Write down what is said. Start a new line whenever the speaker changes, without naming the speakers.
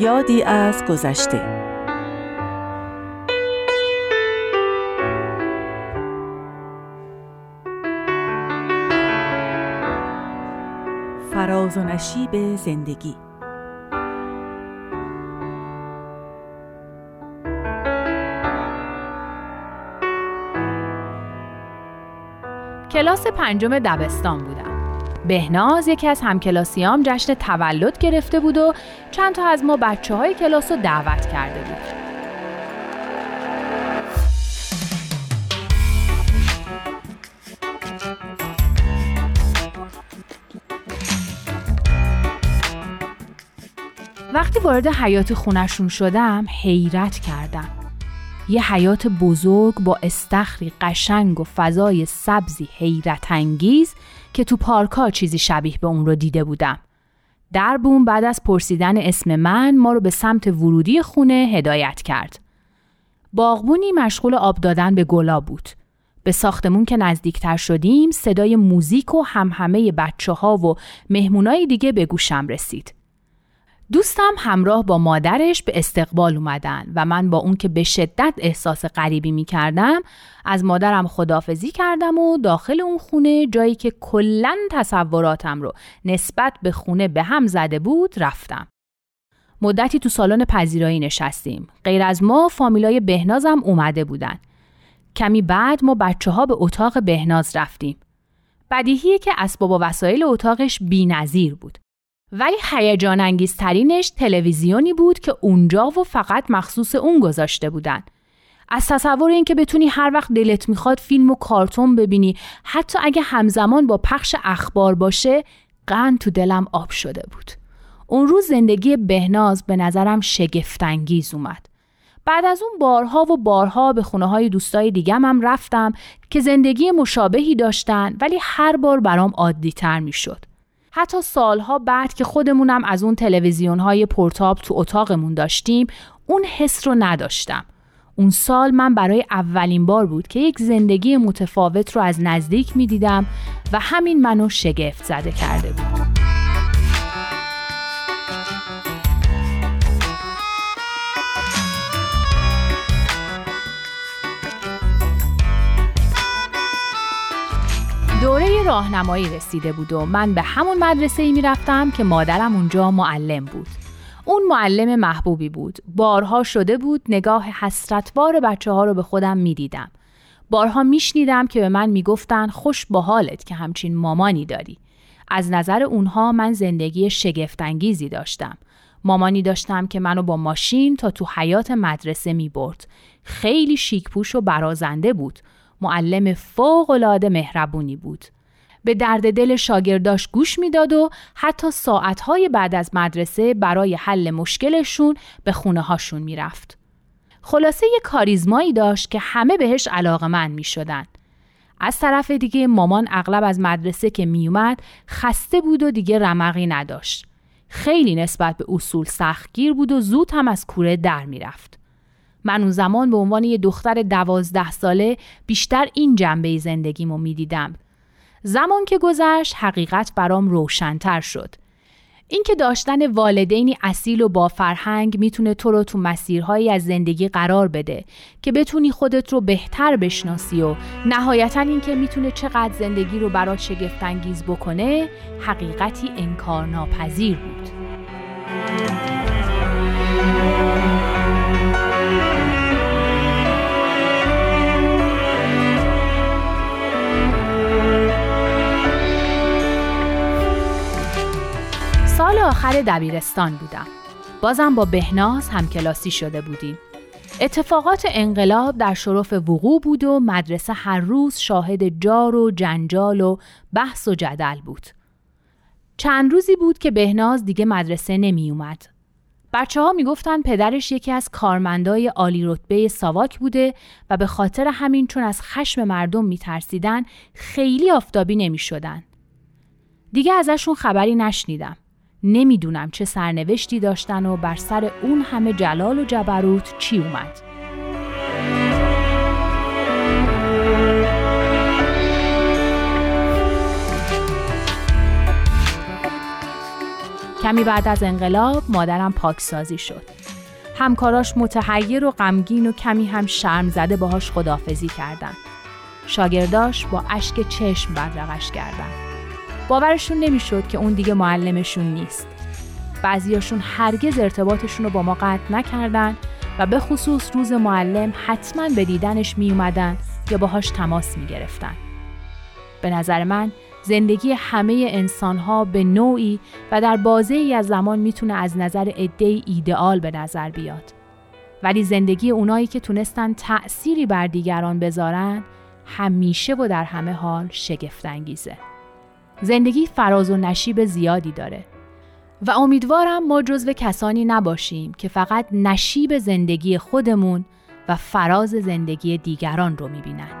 یادی از گذشته. فراز و نشیب زندگی.
کلاس پنجم دبستان بودم. بهناز یکی از همکلاسیام جشن تولد گرفته بود و چند تا از ما بچه های کلاس رو دعوت کرده بود. وقتی وارد حیات خونشون شدم حیرت کردم. یه حیات بزرگ با استخری قشنگ و فضای سبزی حیرت انگیز که تو پارکا چیزی شبیه به اون رو دیده بودم. دربون بعد از پرسیدن اسم من ما رو به سمت ورودی خونه هدایت کرد. باغبونی مشغول آب دادن به گلا بود. به ساختمون که نزدیکتر شدیم صدای موزیک و همهمه بچه ها و مهمونای دیگه به گوشم رسید. دوستم همراه با مادرش به استقبال اومدن و من با اون که به شدت احساس غریبی می کردم از مادرم خدافزی کردم و داخل اون خونه جایی که کلا تصوراتم رو نسبت به خونه به هم زده بود رفتم. مدتی تو سالن پذیرایی نشستیم. غیر از ما فامیلای بهنازم اومده بودن. کمی بعد ما بچه ها به اتاق بهناز رفتیم. بدیهیه که اسباب و وسایل اتاقش بی بود. ولی هیجان انگیزترینش تلویزیونی بود که اونجا و فقط مخصوص اون گذاشته بودن. از تصور اینکه بتونی هر وقت دلت می‌خواد فیلم و کارتون ببینی حتی اگه همزمان با پخش اخبار باشه قند تو دلم آب شده بود. اون روز زندگی بهناز به نظرم شگفتانگیز اومد. بعد از اون بارها و بارها به خونه های دوستای دیگم هم رفتم که زندگی مشابهی داشتن ولی هر بار برام عادی تر می شد. حتی سالها بعد که خودمونم از اون تلویزیون های پورتاب تو اتاقمون داشتیم اون حس رو نداشتم. اون سال من برای اولین بار بود که یک زندگی متفاوت رو از نزدیک می دیدم و همین منو شگفت زده کرده بود. راهنمایی رسیده بود و من به همون مدرسه ای می رفتم که مادرم اونجا معلم بود. اون معلم محبوبی بود. بارها شده بود نگاه حسرتوار بچه ها رو به خودم می دیدم. بارها میشنیدم که به من می‌گفتن خوش با حالت که همچین مامانی داری. از نظر اونها من زندگی شگفتانگیزی داشتم. مامانی داشتم که منو با ماشین تا تو حیات مدرسه می برد. خیلی شیکپوش و برازنده بود. معلم فوقالعاده مهربونی بود. به درد دل شاگرداش گوش می‌داد و حتی ساعتهای بعد از مدرسه برای حل مشکلشون به خونه هاشون می‌رفت. خلاصه یه کاریزمایی داشت که همه بهش علاقه من می شدن. از طرف دیگه مامان اغلب از مدرسه که میومد خسته بود و دیگه رمقی نداشت. خیلی نسبت به اصول سختگیر بود و زود هم از کوره در می‌رفت. من اون زمان به عنوان یه دختر دوازده ساله بیشتر این جنبه زندگیمو می‌دیدم. زمان که گذشت حقیقت برام روشنتر شد. اینکه داشتن والدینی اصیل و با فرهنگ می‌تونه تو رو تو مسیرهایی از زندگی قرار بده که بتونی خودت رو بهتر بشناسی و نهایتا اینکه می‌تونه چقدر زندگی رو برات شگفتانگیز بکنه حقیقتی انکارناپذیر بود. آخر دبیرستان بودم. بازم با بهناز همکلاسی شده بودیم. اتفاقات انقلاب در شرف وقوع بود و مدرسه هر روز شاهد جار و جنجال و بحث و جدل بود. چند روزی بود که بهناز دیگه مدرسه نمی اومد. بچه ها می پدرش یکی از کارمندای عالی رتبه ساواک بوده و به خاطر همین چون از خشم مردم می ترسیدن خیلی آفتابی نمی شدن. دیگه ازشون خبری نشنیدم. نمی‌دونم چه سرنوشتی داشتن و بر سر اون همه جلال و جبروت چی اومد. کمی بعد از انقلاب مادرم پاکسازی شد. همکاراش متحیر و غمگین و کمی هم شرم زده باهاش خدافزی کردن. شاگرداش با اشک چشم بدرقش کردن. باورشون نمی‌شد که اون دیگه معلمشون نیست. بعضیاشون هرگز ارتباطشون رو با ما قطع نکردن و به خصوص روز معلم حتما به دیدنش می اومدن یا باهاش تماس می گرفتن. به نظر من زندگی همه انسانها به نوعی و در بازه ای از زمان می‌تونه از نظر عده ایدئال به نظر بیاد. ولی زندگی اونایی که تونستن تأثیری بر دیگران بذارن همیشه و در همه حال شگفتانگیزه. زندگی فراز و نشیب زیادی داره و امیدوارم ما جزو کسانی نباشیم که فقط نشیب زندگی خودمون و فراز زندگی دیگران رو می‌بینن.